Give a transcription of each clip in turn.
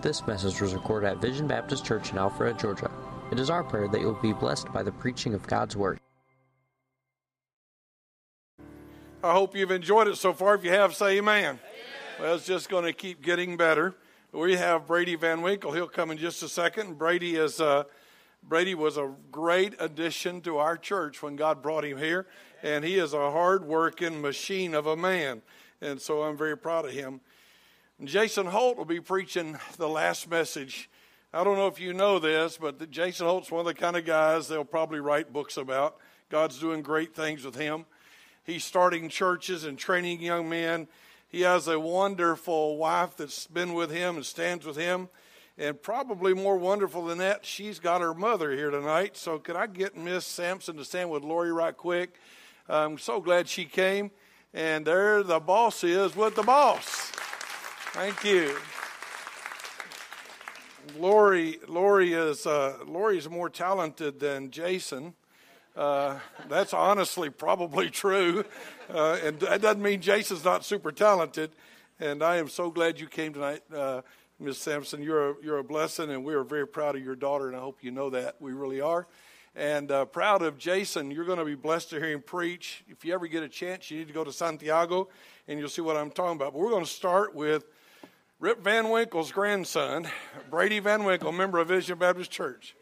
This message was recorded at Vision Baptist Church in Alpharetta, Georgia. It is our prayer that you will be blessed by the preaching of God's Word. I hope you've enjoyed it so far. If you have, say amen. amen. Well, it's just going to keep getting better. We have Brady Van Winkle. He'll come in just a second. Brady is uh, Brady was a great addition to our church when God brought him here, and he is a hard-working machine of a man, and so I'm very proud of him. Jason Holt will be preaching the last message. I don't know if you know this, but Jason Holt's one of the kind of guys they'll probably write books about. God's doing great things with him. He's starting churches and training young men. He has a wonderful wife that's been with him and stands with him. And probably more wonderful than that, she's got her mother here tonight. So, could I get Miss Sampson to stand with Lori right quick? I'm so glad she came. And there the boss is with the boss. Thank you. Lori, Lori is uh, is more talented than Jason. Uh, that's honestly probably true, uh, and that doesn't mean Jason's not super talented. And I am so glad you came tonight, uh, Ms. Sampson. You're a, you're a blessing, and we are very proud of your daughter, and I hope you know that. We really are. And uh, proud of Jason. You're going to be blessed to hear him preach. If you ever get a chance, you need to go to Santiago, and you'll see what I'm talking about. But we're going to start with Rip Van Winkle's grandson, Brady Van Winkle, member of Vision Baptist Church.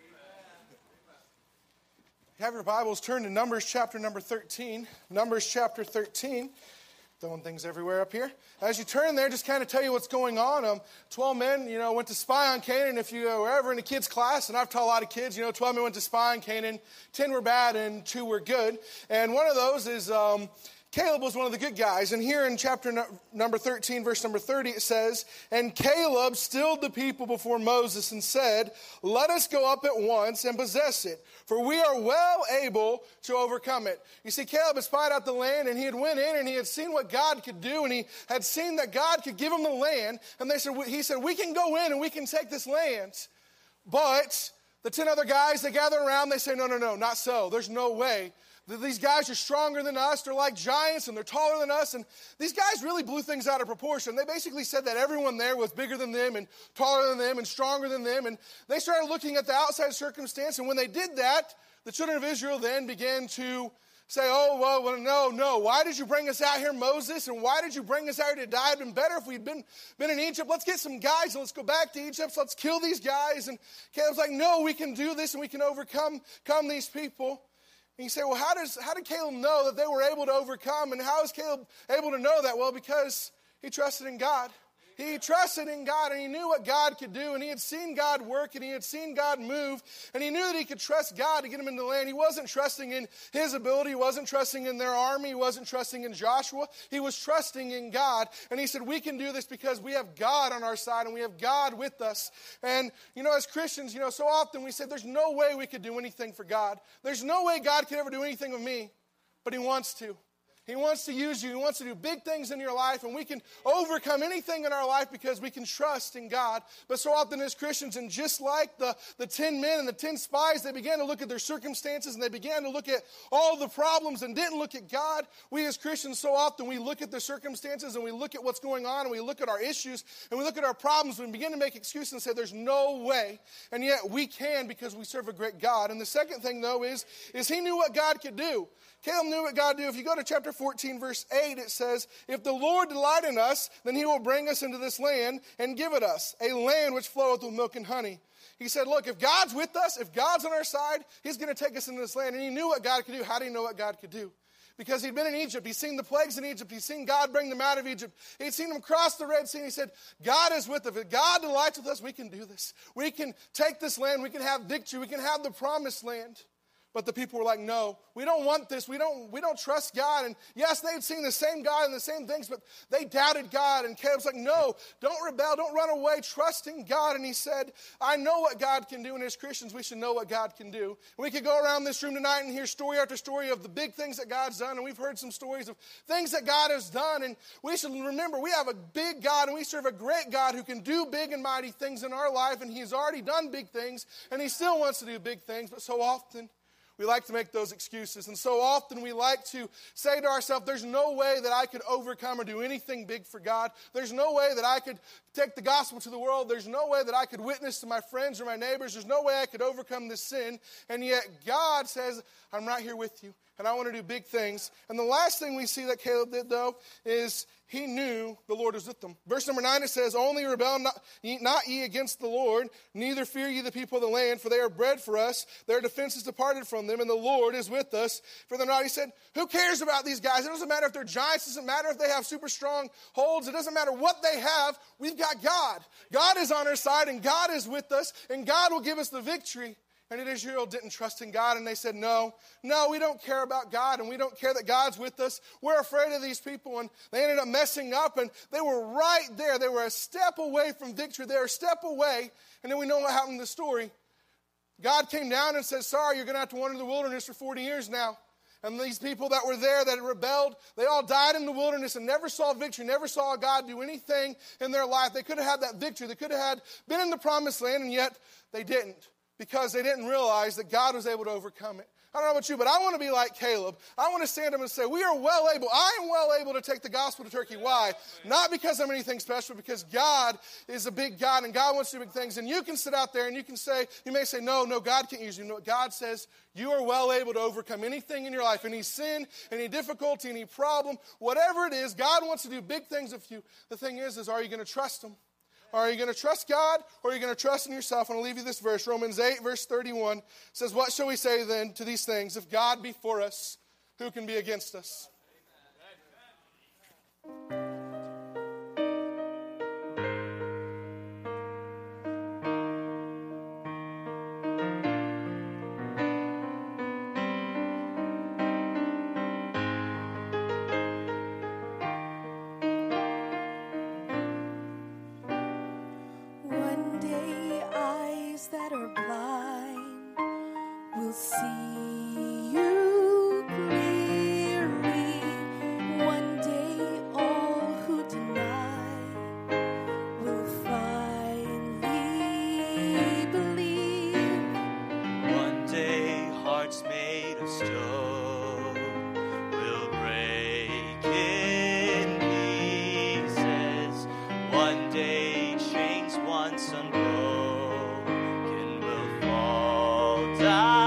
Have your Bibles turn to Numbers chapter number 13. Numbers chapter 13. Throwing things everywhere up here. As you turn there, just kind of tell you what's going on. Um, 12 men, you know, went to spy on Canaan. If you were ever in a kid's class, and I've taught a lot of kids, you know, 12 men went to spy on Canaan. 10 were bad and 2 were good. And one of those is um, Caleb was one of the good guys. And here in chapter number 13, verse number 30, it says, And Caleb stilled the people before Moses and said, Let us go up at once and possess it, for we are well able to overcome it. You see, Caleb had spied out the land and he had went in and he had seen what God could do and he had seen that God could give him the land. And they said, he said, We can go in and we can take this land. But the 10 other guys, they gather around, they say, No, no, no, not so. There's no way these guys are stronger than us. They're like giants and they're taller than us. And these guys really blew things out of proportion. They basically said that everyone there was bigger than them and taller than them and stronger than them. And they started looking at the outside circumstance. And when they did that, the children of Israel then began to say, Oh, well, well, no, no. Why did you bring us out here, Moses? And why did you bring us out here to die? It'd been better if we'd been, been in Egypt. Let's get some guys and let's go back to Egypt. So let's kill these guys. And Caleb's like, No, we can do this and we can overcome come these people. And you say, well, how, does, how did Caleb know that they were able to overcome? And how is Caleb able to know that? Well, because he trusted in God. He trusted in God and he knew what God could do and he had seen God work and he had seen God move and he knew that he could trust God to get him into the land. He wasn't trusting in his ability, he wasn't trusting in their army, he wasn't trusting in Joshua. He was trusting in God and he said, We can do this because we have God on our side and we have God with us. And, you know, as Christians, you know, so often we say, There's no way we could do anything for God. There's no way God could ever do anything with me, but he wants to. He wants to use you. He wants to do big things in your life, and we can overcome anything in our life because we can trust in God. But so often as Christians, and just like the, the 10 men and the 10 spies, they began to look at their circumstances and they began to look at all the problems and didn't look at God. We as Christians, so often we look at the circumstances and we look at what's going on and we look at our issues and we look at our problems and we begin to make excuses and say, there's no way. And yet we can because we serve a great God. And the second thing, though, is, is he knew what God could do. Caleb knew what God could do. If you go to chapter 14, verse 8, it says, If the Lord delight in us, then he will bring us into this land and give it us, a land which floweth with milk and honey. He said, Look, if God's with us, if God's on our side, he's going to take us into this land. And he knew what God could do. How do you know what God could do? Because he'd been in Egypt. He'd seen the plagues in Egypt. He'd seen God bring them out of Egypt. He'd seen them cross the Red Sea. He said, God is with us. If God delights with us, we can do this. We can take this land. We can have victory. We can have the promised land. But the people were like, no, we don't want this. We don't, we don't trust God. And yes, they'd seen the same God and the same things, but they doubted God. And Caleb's like, no, don't rebel. Don't run away. Trust in God. And he said, I know what God can do. And as Christians, we should know what God can do. We could go around this room tonight and hear story after story of the big things that God's done. And we've heard some stories of things that God has done. And we should remember we have a big God and we serve a great God who can do big and mighty things in our life. And he's already done big things and he still wants to do big things. But so often, we like to make those excuses. And so often we like to say to ourselves, there's no way that I could overcome or do anything big for God. There's no way that I could take the gospel to the world. There's no way that I could witness to my friends or my neighbors. There's no way I could overcome this sin. And yet God says, I'm right here with you and I want to do big things. And the last thing we see that Caleb did, though, is he knew the Lord was with them. Verse number nine, it says, Only rebel not, ye, not ye against the Lord, neither fear ye the people of the land, for they are bread for us. Their defense is departed from them, and the Lord is with us. For the night, he said, Who cares about these guys? It doesn't matter if they're giants, it doesn't matter if they have super strong holds, it doesn't matter what they have. We've got God. God is on our side, and God is with us, and God will give us the victory. And Israel didn't trust in God, and they said, No, no, we don't care about God, and we don't care that God's with us. We're afraid of these people. And they ended up messing up, and they were right there. They were a step away from victory. They were a step away. And then we know what happened in the story. God came down and said, Sorry, you're going to have to wander the wilderness for 40 years now. And these people that were there that rebelled, they all died in the wilderness and never saw victory, never saw God do anything in their life. They could have had that victory. They could have had been in the promised land, and yet they didn't because they didn't realize that God was able to overcome it. I don't know about you, but I want to be like Caleb. I want to stand up and say, We are well able. I am well able to take the gospel to Turkey. Why? Not because I'm anything special, because God is a big God and God wants to do big things. And you can sit out there and you can say, You may say, No, no, God can't use you. No, God says, You are well able to overcome anything in your life, any sin, any difficulty, any problem, whatever it is. God wants to do big things with you. The thing is, is are you going to trust Him? Are you going to trust God or are you going to trust in yourself? Going to leave you this verse. Romans 8, verse 31 says, What shall we say then to these things? If God be for us, who can be against us? Down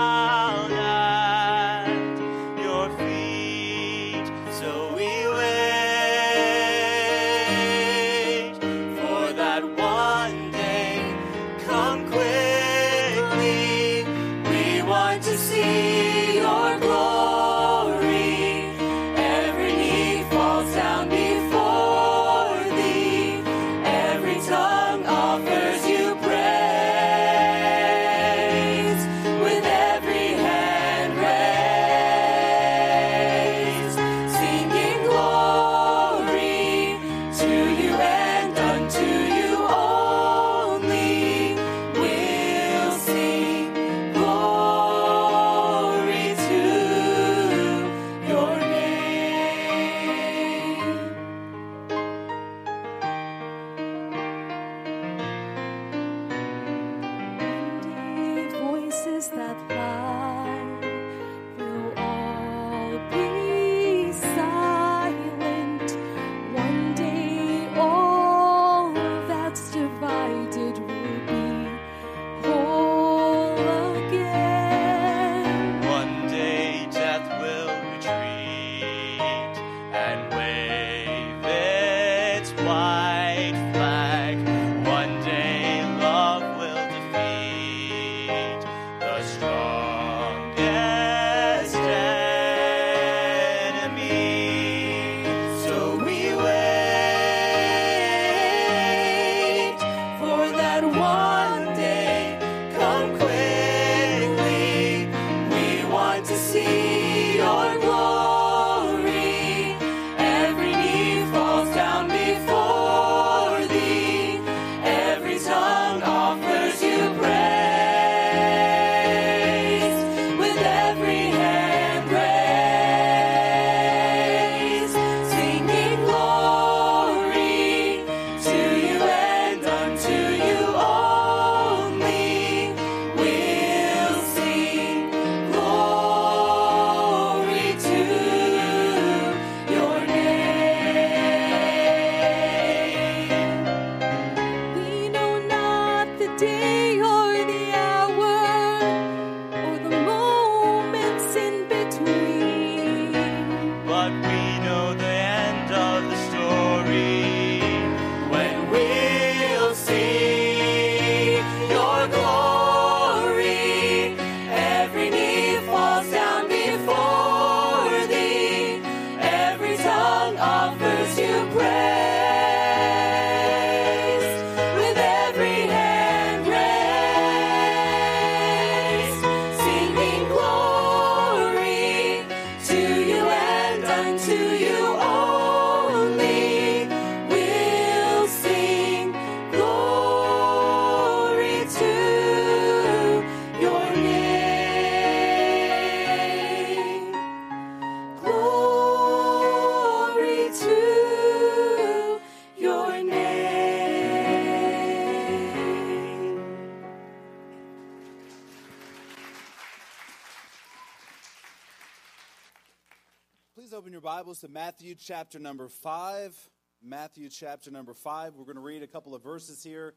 Matthew chapter number 5. Matthew chapter number 5. We're going to read a couple of verses here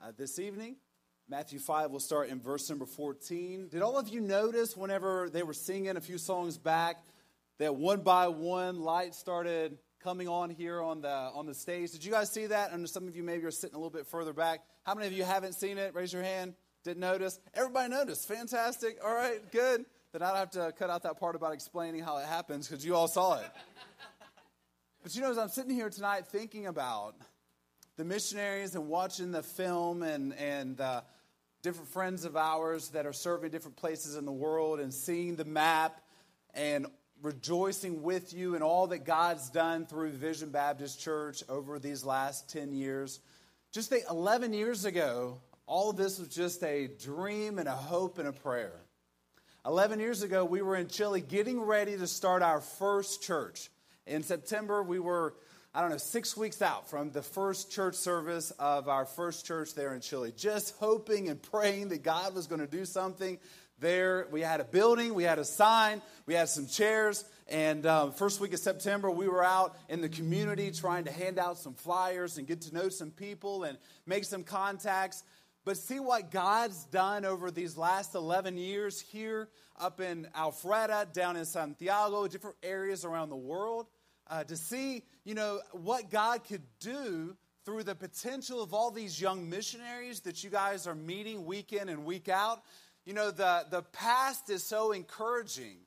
uh, this evening. Matthew 5 will start in verse number 14. Did all of you notice whenever they were singing a few songs back that one by one lights started coming on here on the on the stage? Did you guys see that? And some of you maybe are sitting a little bit further back. How many of you haven't seen it? Raise your hand. Didn't notice? Everybody noticed. Fantastic. All right, good. Then I don't have to cut out that part about explaining how it happens because you all saw it. But you know, as I'm sitting here tonight thinking about the missionaries and watching the film and, and uh, different friends of ours that are serving different places in the world and seeing the map and rejoicing with you and all that God's done through Vision Baptist Church over these last 10 years. Just think 11 years ago, all of this was just a dream and a hope and a prayer. 11 years ago, we were in Chile getting ready to start our first church. In September, we were, I don't know, six weeks out from the first church service of our first church there in Chile, just hoping and praying that God was going to do something there. We had a building, we had a sign, we had some chairs. And um, first week of September, we were out in the community trying to hand out some flyers and get to know some people and make some contacts. But see what God's done over these last 11 years here up in Alpharetta, down in Santiago, different areas around the world, uh, to see, you know, what God could do through the potential of all these young missionaries that you guys are meeting week in and week out. You know, the, the past is so encouraging,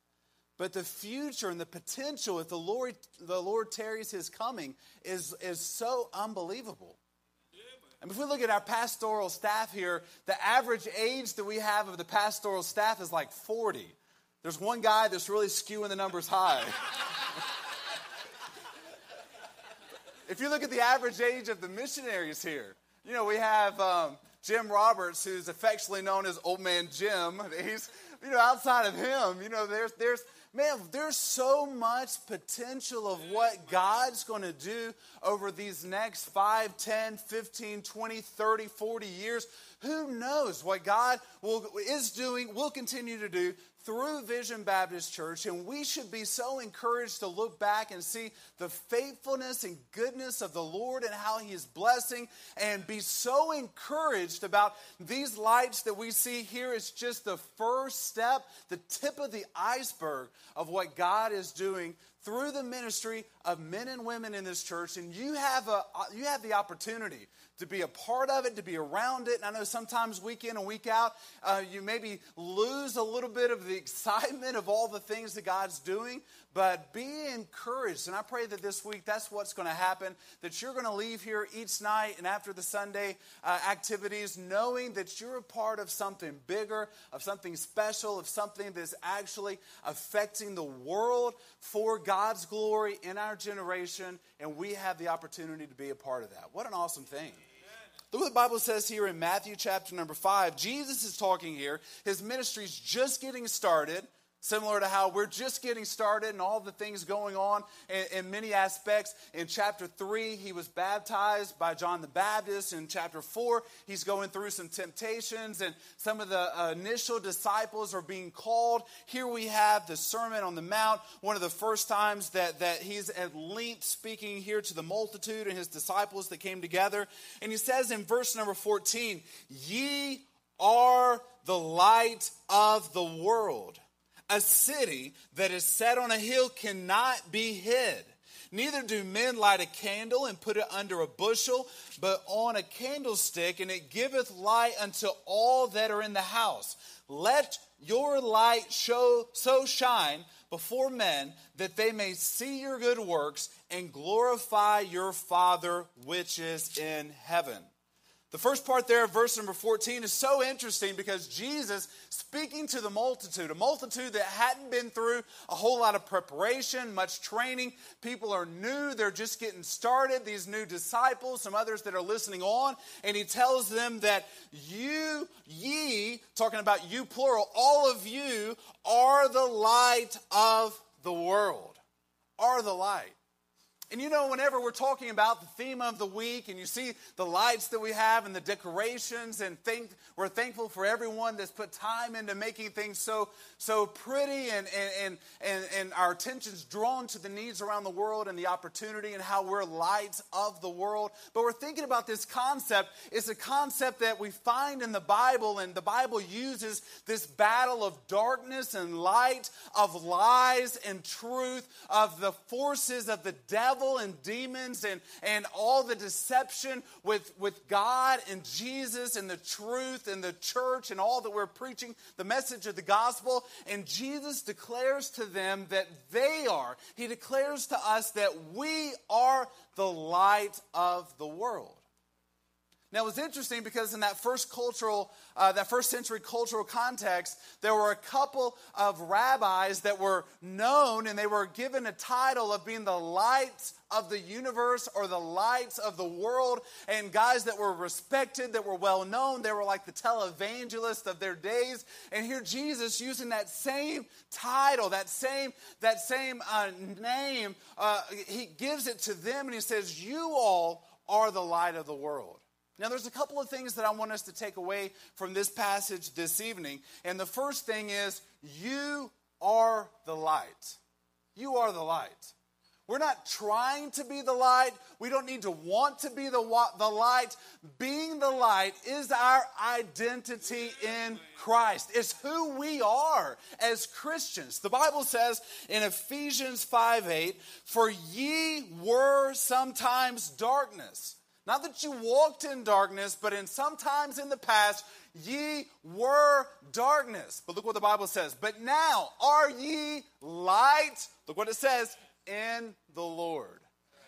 but the future and the potential, if the Lord, the Lord tarries his coming, is, is so unbelievable. And if we look at our pastoral staff here, the average age that we have of the pastoral staff is like 40. There's one guy that's really skewing the numbers high. if you look at the average age of the missionaries here, you know, we have um, Jim Roberts, who's affectionately known as Old Man Jim. He's, you know, outside of him, you know, there's, there's, man, there's so much potential of what God's going to do over these next 5, 10, 15, 20, 30, 40 years. Who knows what God will, is doing, will continue to do through Vision Baptist Church, and we should be so encouraged to look back and see the faithfulness and goodness of the Lord and how He is blessing, and be so encouraged about these lights that we see here. Is just the first step, the tip of the iceberg of what God is doing through the ministry of men and women in this church and you have a you have the opportunity to be a part of it to be around it. And i know sometimes week in and week out uh, you maybe lose a little bit of the excitement of all the things that god's doing but be encouraged and i pray that this week that's what's going to happen that you're going to leave here each night and after the sunday uh, activities knowing that you're a part of something bigger of something special of something that's actually affecting the world for god's glory in our generation and we have the opportunity to be a part of that what an awesome thing Look what the Bible says here in Matthew chapter number five. Jesus is talking here. His ministry's just getting started. Similar to how we're just getting started and all the things going on in, in, many aspects. In chapter 3, he was baptized by John the Baptist. In chapter 4, he's going through some temptations, and some of the uh, initial disciples are being called. Here we have the Sermon on the Mount, one of the first times that, that he's at length speaking here to the multitude and his disciples that came together. And he says in verse number 14, Ye are the light of the world. A city that is set on a hill cannot be hid. Neither do men light a candle and put it under a bushel, but on a candlestick, and it giveth light unto all that are in the house. Let your light show so shine before men that they may see your good works and glorify your Father which is in heaven. The first part there of verse number 14 is so interesting because Jesus speaking to the multitude, a multitude that hadn't been through a whole lot of preparation, much training. People are new, they're just getting started, these new disciples, some others that are listening on, and he tells them that you, ye, talking about you plural, all of you are the light of the world. Are the light. And you know, whenever we're talking about the theme of the week and you see the lights that we have and the decorations, and think, we're thankful for everyone that's put time into making things so, so pretty and, and, and, and our attention's drawn to the needs around the world and the opportunity and how we're lights of the world. But we're thinking about this concept. It's a concept that we find in the Bible, and the Bible uses this battle of darkness and light, of lies and truth, of the forces of the devil devil and demons and, and all the deception with, with God and Jesus and the truth and the church and all that we're preaching, the message of the gospel. And Jesus declares to them that they are, he declares to us that we are the light of the world. Now, it was interesting because in that first cultural, uh, that first century cultural context, there were a couple of rabbis that were known and they were given a title of being the lights of the universe or the lights of the world, and guys that were respected, that were well known. They were like the televangelists of their days. And here Jesus using that same title, that same, that same uh, name, uh, he gives it to them and he says, You all are the light of the world. Now, there's a couple of things that I want us to take away from this passage this evening. And the first thing is, you are the light. You are the light. We're not trying to be the light. We don't need to want to be the, the light. Being the light is our identity in Christ. It's who we are as Christians. The Bible says in Ephesians 5 8, For ye were sometimes darkness not that you walked in darkness, but in sometimes in the past, ye were darkness. But look what the Bible says. But now are ye light. Look what it says in the Lord.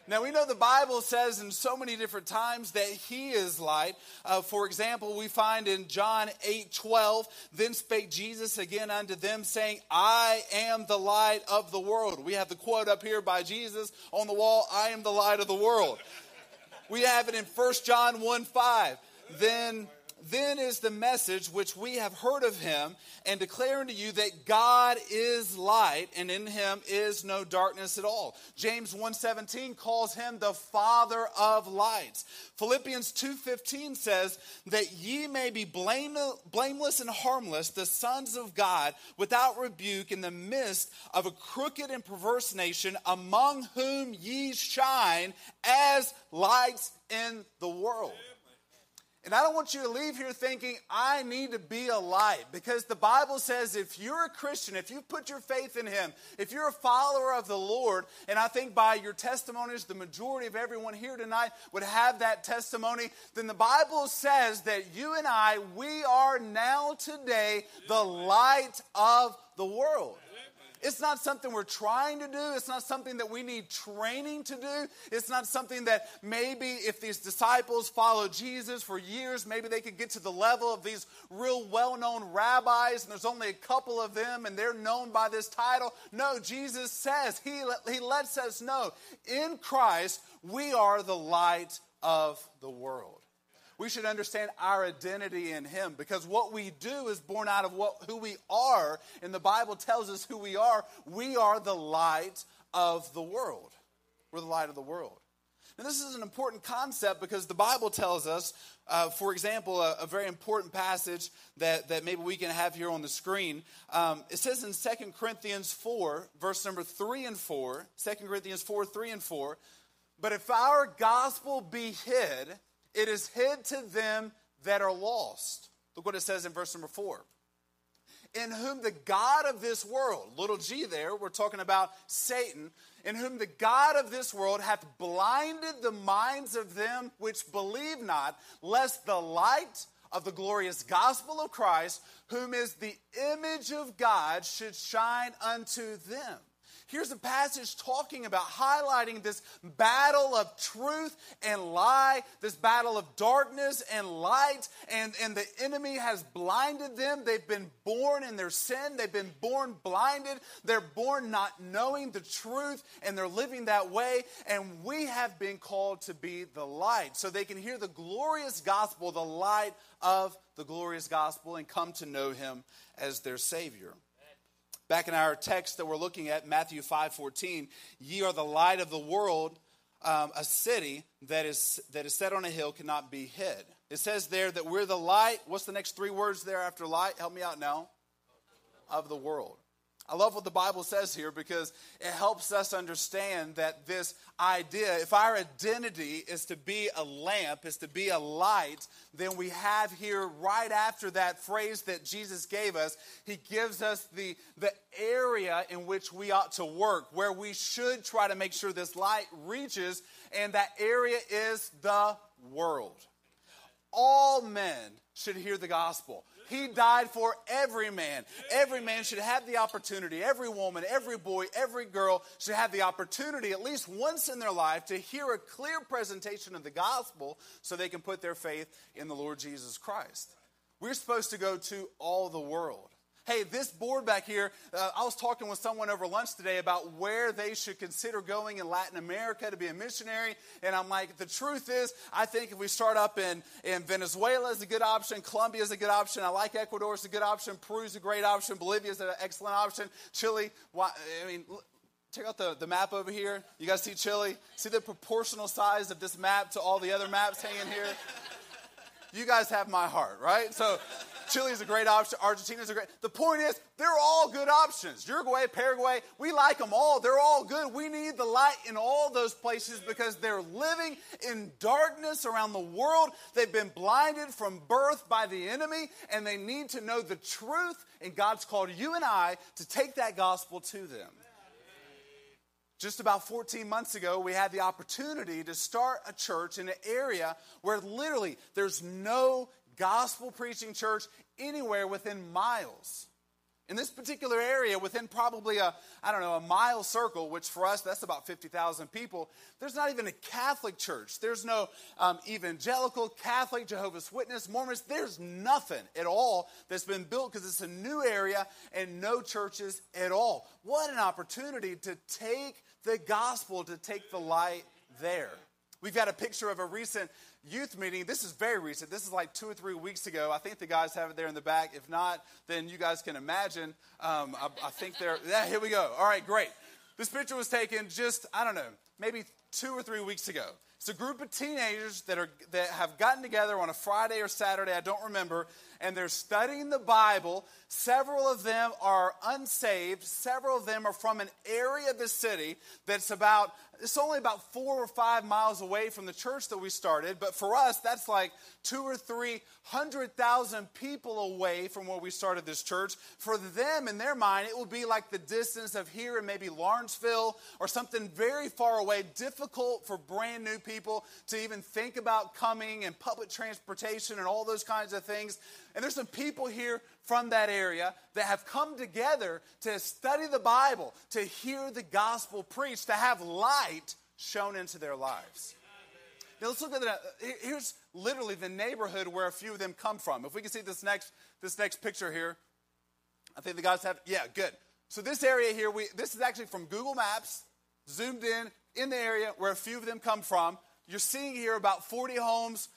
Now, we know the Bible says in so many different times that He is light. Uh, for example, we find in John 8 12, then spake Jesus again unto them, saying, I am the light of the world. We have the quote up here by Jesus on the wall I am the light of the world. We have it in 1 John 1 5. Then then is the message which we have heard of him and declare unto you that God is light and in him is no darkness at all. James 1:17 calls him the father of lights. Philippians 2:15 says that ye may be blameless and harmless the sons of God without rebuke in the midst of a crooked and perverse nation among whom ye shine as lights in the world. And I don't want you to leave here thinking, I need to be a light. Because the Bible says if you're a Christian, if you put your faith in Him, if you're a follower of the Lord, and I think by your testimonies, the majority of everyone here tonight would have that testimony, then the Bible says that you and I, we are now today the light of the world. It's not something we're trying to do. It's not something that we need training to do. It's not something that maybe if these disciples follow Jesus for years, maybe they could get to the level of these real well known rabbis, and there's only a couple of them, and they're known by this title. No, Jesus says, He, he lets us know in Christ, we are the light of the world we should understand our identity in him because what we do is born out of what, who we are and the bible tells us who we are. We are the light of the world. We're the light of the world. And this is an important concept because the bible tells us uh, for example a, a, very important passage that, that maybe we can have here on the screen. Um, it says in 2 corinthians 4 verse number 3 and 4 2 corinthians 4 3 and 4 but if our gospel be hid it is hid to them that are lost. Look what it says in verse number four. In whom the God of this world, little g there, we're talking about Satan, in whom the God of this world hath blinded the minds of them which believe not, lest the light of the glorious gospel of Christ, whom is the image of God, should shine unto them. Here's a passage talking about highlighting this battle of truth and lie, this battle of darkness and light, and, and the enemy has blinded them. They've been born in their sin, they've been born blinded, they're born not knowing the truth, and they're living that way. And we have been called to be the light so they can hear the glorious gospel, the light of the glorious gospel, and come to know him as their Savior. Back in our text that we're looking at, Matthew 5 14, ye are the light of the world. Um, a city that is, that is set on a hill cannot be hid. It says there that we're the light. What's the next three words there after light? Help me out now. Of the world. I love what the Bible says here because it helps us understand that this idea, if our identity is to be a lamp, is to be a light, then we have here right after that phrase that Jesus gave us, he gives us the, the area in which we ought to work, where we should try to make sure this light reaches, and that area is the world. All men should hear the gospel. He died for every man. Every man should have the opportunity, every woman, every boy, every girl should have the opportunity at least once in their life to hear a clear presentation of the gospel so they can put their faith in the Lord Jesus Christ. We're supposed to go to all the world. Hey, this board back here, uh, I was talking with someone over lunch today about where they should consider going in Latin America to be a missionary. And I'm like, the truth is, I think if we start up in, in Venezuela is a good option, Colombia is a good option, I like Ecuador is a good option, Peru is a great option, Bolivia is an excellent option, Chile, why, I mean, check out the, the map over here. You guys see Chile? See the proportional size of this map to all the other maps hanging here? You guys have my heart, right? So Chile is a great option. Argentina is a great. The point is, they're all good options. Uruguay, Paraguay, we like them all. They're all good. We need the light in all those places because they're living in darkness around the world. They've been blinded from birth by the enemy, and they need to know the truth. And God's called you and I to take that gospel to them. Just about 14 months ago, we had the opportunity to start a church in an area where literally there's no gospel preaching church anywhere within miles. In this particular area, within probably a, I don't know, a mile circle, which for us, that's about 50,000 people, there's not even a Catholic church. There's no um, evangelical, Catholic, Jehovah's Witness, Mormons. There's nothing at all that's been built because it's a new area and no churches at all. What an opportunity to take the gospel, to take the light there. We've got a picture of a recent youth meeting. This is very recent. This is like two or three weeks ago. I think the guys have it there in the back. If not, then you guys can imagine. Um, I, I think they're, yeah, here we go. All right, great. This picture was taken just, I don't know, maybe two or three weeks ago. It's a group of teenagers that, are, that have gotten together on a Friday or Saturday, I don't remember, and they're studying the Bible. Several of them are unsaved. Several of them are from an area of the city that's about, it's only about four or five miles away from the church that we started. But for us, that's like two or three hundred thousand people away from where we started this church. For them, in their mind, it will be like the distance of here and maybe Lawrenceville or something very far away, difficult for brand new people to even think about coming and public transportation and all those kinds of things. And there's some people here from that area that have come together to study the Bible, to hear the gospel preached, to have light shown into their lives. Now let's look at that. Here's literally the neighborhood where a few of them come from. If we can see this next this next picture here, I think the guys have. Yeah, good. So this area here, we this is actually from Google Maps, zoomed in in the area where a few of them come from. You're seeing here about 40 homes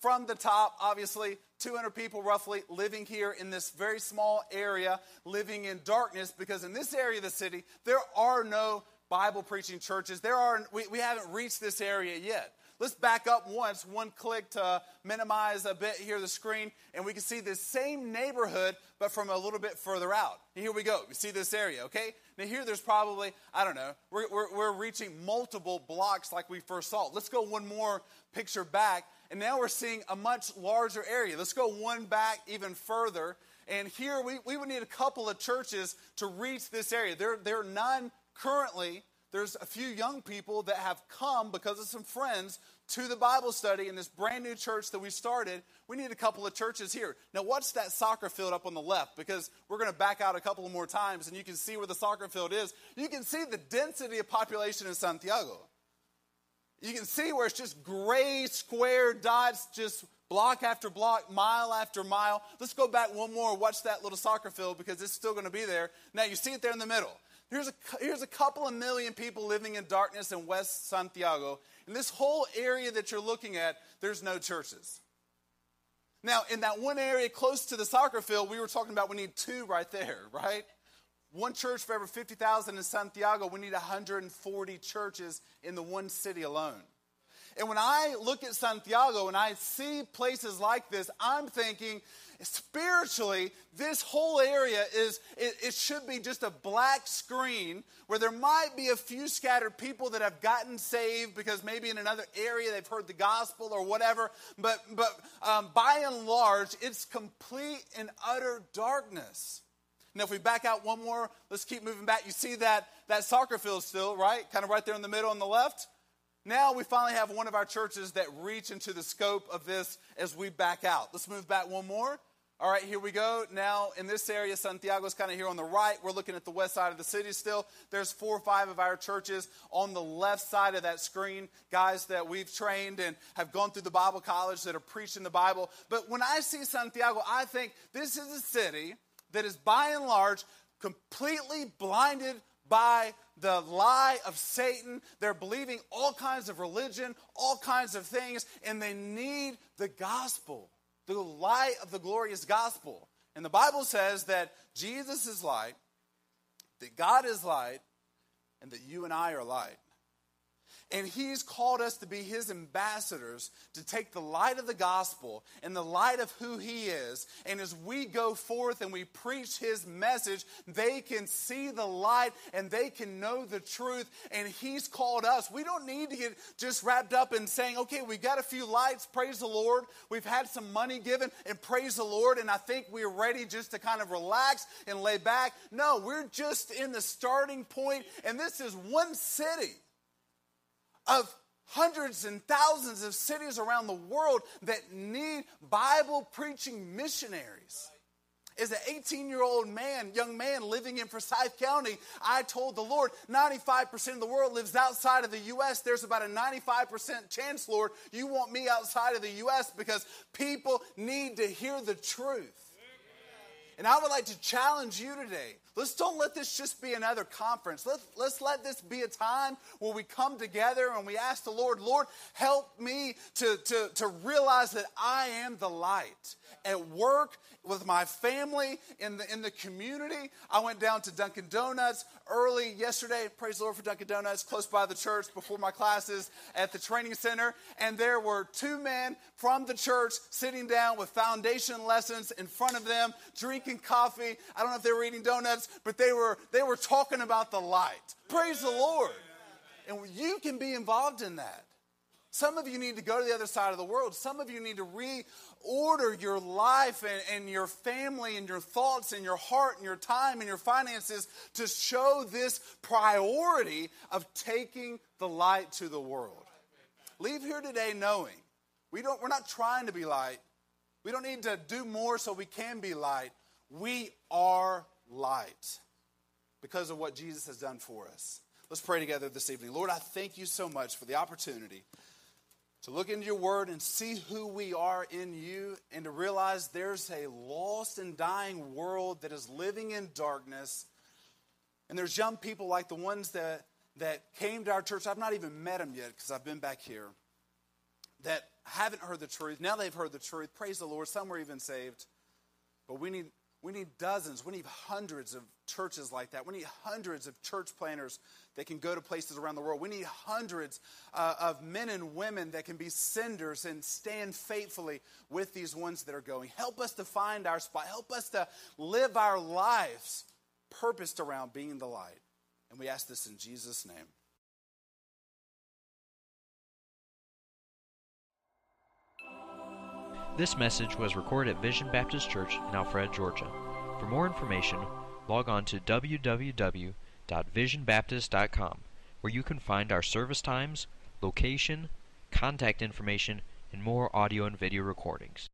from the top, obviously, 200 people roughly living here in this very small area, living in darkness, because in this area of the city, there are no Bible preaching churches. There are, we, we haven't reached this area yet. Let's back up once, one click to minimize a bit here the screen, and we can see this same neighborhood, but from a little bit further out. And here we go. You see this area, okay? Now here there's probably, I don't know, we're, we're, we're reaching multiple blocks like we first saw. Let's go one more picture back, and now we're seeing a much larger area. Let's go one back even further. And here we, we would need a couple of churches to reach this area. There, there are none currently there's a few young people that have come because of some friends to the Bible study in this brand new church that we started. We need a couple of churches here. Now, watch that soccer field up on the left because we're going to back out a couple more times and you can see where the soccer field is. You can see the density of population in Santiago. You can see where it's just gray square dots, just block after block, mile after mile. Let's go back one more, watch that little soccer field because it's still going to be there. Now, you see it there in the middle. Here's a, here's a couple of million people living in darkness in West Santiago. In this whole area that you're looking at, there's no churches. Now, in that one area close to the soccer field, we were talking about we need two right there, right? One church for every 50,000 in Santiago, we need 140 churches in the one city alone. And when I look at Santiago and I see places like this, I'm thinking spiritually, this whole area is, it, it, should be just a black screen where there might be a few scattered people that have gotten saved because maybe in another area they've heard the gospel or whatever. But, but um, by and large, it's complete and utter darkness. Now, if we back out one more, let's keep moving back. You see that, that soccer field still, right? Kind of right there in the middle on the left. Now we finally have one of our churches that reach into the scope of this as we back out. Let's move back one more. All right, here we go. Now, in this area, Santiago is kind of here on the right. We're looking at the west side of the city still. There's four or five of our churches on the left side of that screen, guys that we've trained and have gone through the Bible college that are preaching the Bible. But when I see Santiago, I think this is a city that is by and large completely blinded by the lie of Satan. They're believing all kinds of religion, all kinds of things, and they need the gospel the light of the glorious gospel. And the Bible says that Jesus is light, that God is light, and that you and I are light. And he's called us to be his ambassadors to take the light of the gospel and the light of who he is. And as we go forth and we preach his message, they can see the light and they can know the truth. And he's called us. We don't need to get just wrapped up in saying, okay, we've got a few lights, praise the Lord. We've had some money given, and praise the Lord. And I think we're ready just to kind of relax and lay back. No, we're just in the starting point, and this is one city of hundreds and thousands of cities around the world that need Bible preaching missionaries. As an 18 year old man, young man living in Forsyth County, I told the Lord 95% of the world lives outside of the U.S. There's about a 95% chance, Lord, you want me outside of the U.S. because people need to hear the truth. And I would like to challenge you today. Let's don't let this just be another conference. Let's, let's let this be a time where we come together and we ask the Lord, Lord, help me to, to, to realize that I am the light at work, with my family, in the, in the community. I went down to Dunkin' Donuts early yesterday. Praise the Lord for Dunkin' Donuts, close by the church before my classes at the training center. And there were two men from the church sitting down with foundation lessons in front of them, drinking coffee. I don't know if they were eating donuts, but they were, they were talking about the light. Praise the Lord. And you can be involved in that. Some of you need to go to the other side of the world. Some of you need to reorder your life and, and, your family and your thoughts and your heart and your time and your finances to show this priority of taking the light to the world. Leave here today knowing we don't, we're not trying to be light. We don't need to do more so we can be light. We are light because of what Jesus has done for us. Let's pray together this evening. Lord, I thank you so much for the opportunity to look into your word and see who we are in you and to realize there's a lost and dying world that is living in darkness. And there's young people like the ones that, that came to our church. I've not even met them yet because I've been back here that haven't heard the truth. Now they've heard the truth. Praise the Lord. Some were even saved. But we need, we need dozens, we need hundreds of churches like that. We need hundreds of church planners that can go to places around the world. We need hundreds uh, of men and women that can be senders and stand faithfully with these ones that are going. Help us to find our spot. Help us to live our lives purposed around being the light. And we ask this in Jesus' name. This message was recorded at Vision Baptist Church in Alpharetta, Georgia. For more information, log on to www.visionbaptist.com. where you can find our service times, location, contact information, and more audio and video recordings.